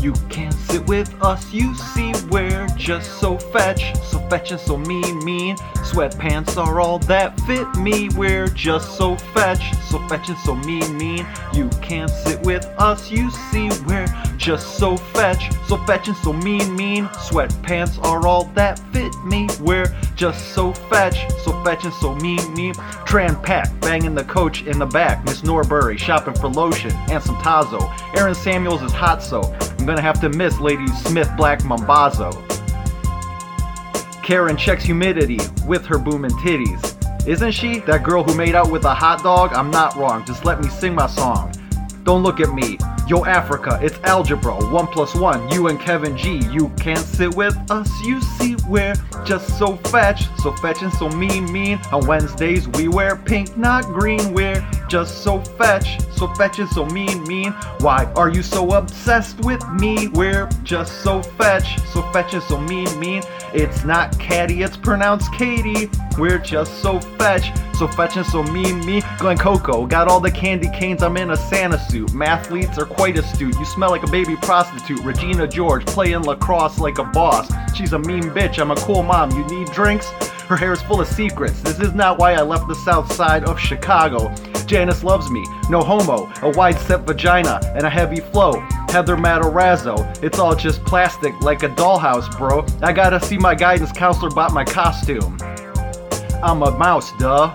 You can't sit with us, you see, we're just so fetch, so fetch and so mean, mean. Sweatpants are all that fit me, we're just so fetch, so fetch and so mean, mean. You can't sit with us, you see, we're just so fetch, so fetch and so mean, mean. Sweatpants are all that fit me, we're just so fetch, so fetch and so mean, mean. Trang Pak, banging the coach in the back. Miss Norbury shopping for lotion and some Tazo. Aaron Samuels is hot so. I'm gonna have to miss Ladysmith Black Mambazo. Karen checks humidity with her booming titties. Isn't she that girl who made out with a hot dog? I'm not wrong, just let me sing my song. Don't look at me. Yo, Africa, it's algebra. One plus one, you and Kevin G. You can't sit with us, you see, we're just so fetch, so fetch and so mean, mean. On Wednesdays, we wear pink, not green. We're just so fetch, so fetch and so mean, mean. Why are you so obsessed with me? We're just so fetch, so fetch and so mean, mean. It's not Caddy, it's pronounced Katie. We're just so fetch, so fetch and so mean, me. Glen Coco, got all the candy canes, I'm in a Santa suit. Mathletes are quite astute. You smell like a baby prostitute. Regina George playing lacrosse like a boss. She's a mean bitch, I'm a cool mom. You need drinks? Her hair is full of secrets. This is not why I left the south side of Chicago. Janis loves me, no homo, a wide set vagina, and a heavy flow. Heather Matarazzo, it's all just plastic like a dollhouse, bro. I gotta see my guidance counselor bought my costume. I'm a mouse, duh.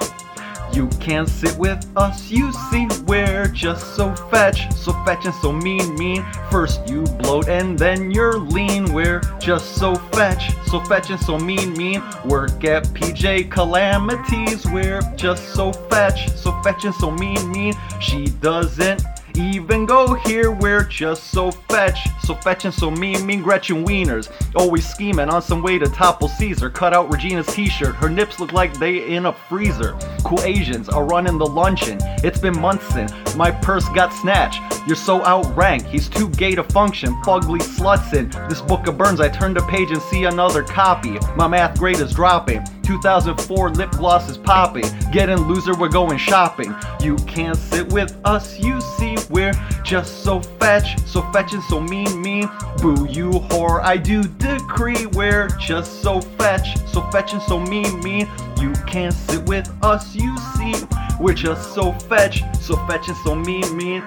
You can't sit with us, you see, we're just so fetch, so fetch and so mean, mean. First you bloat and then you're lean, we're just so fetch, so fetch and so mean, mean. Work at PJ Calamities, we're just so fetch, so fetch and so mean, mean. She doesn't even go here, we're just so fetch, so fetch and so mean, mean Gretchen Wieners. Always scheming on some way to topple Caesar. Cut out Regina's t-shirt, her nips look like they in a freezer. Cool Asians are running the luncheon. It's been months since my purse got snatched. You're so outranked, he's too gay to function. Fugly sluts in this book of burns. I turn the page and see another copy. My math grade is dropping. 2004 lip gloss is popping. Getting loser, we're going shopping. You can't sit with us, you see, we're just so fetch, so fetch and so mean, mean. Boo, you whore, I do decree, we're just so fetch, so fetch and so mean, mean. You can't sit with us, you see, we're just so fetch, so fetch and so mean, mean.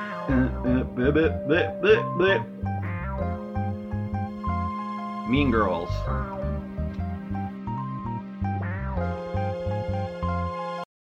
Mean Girls.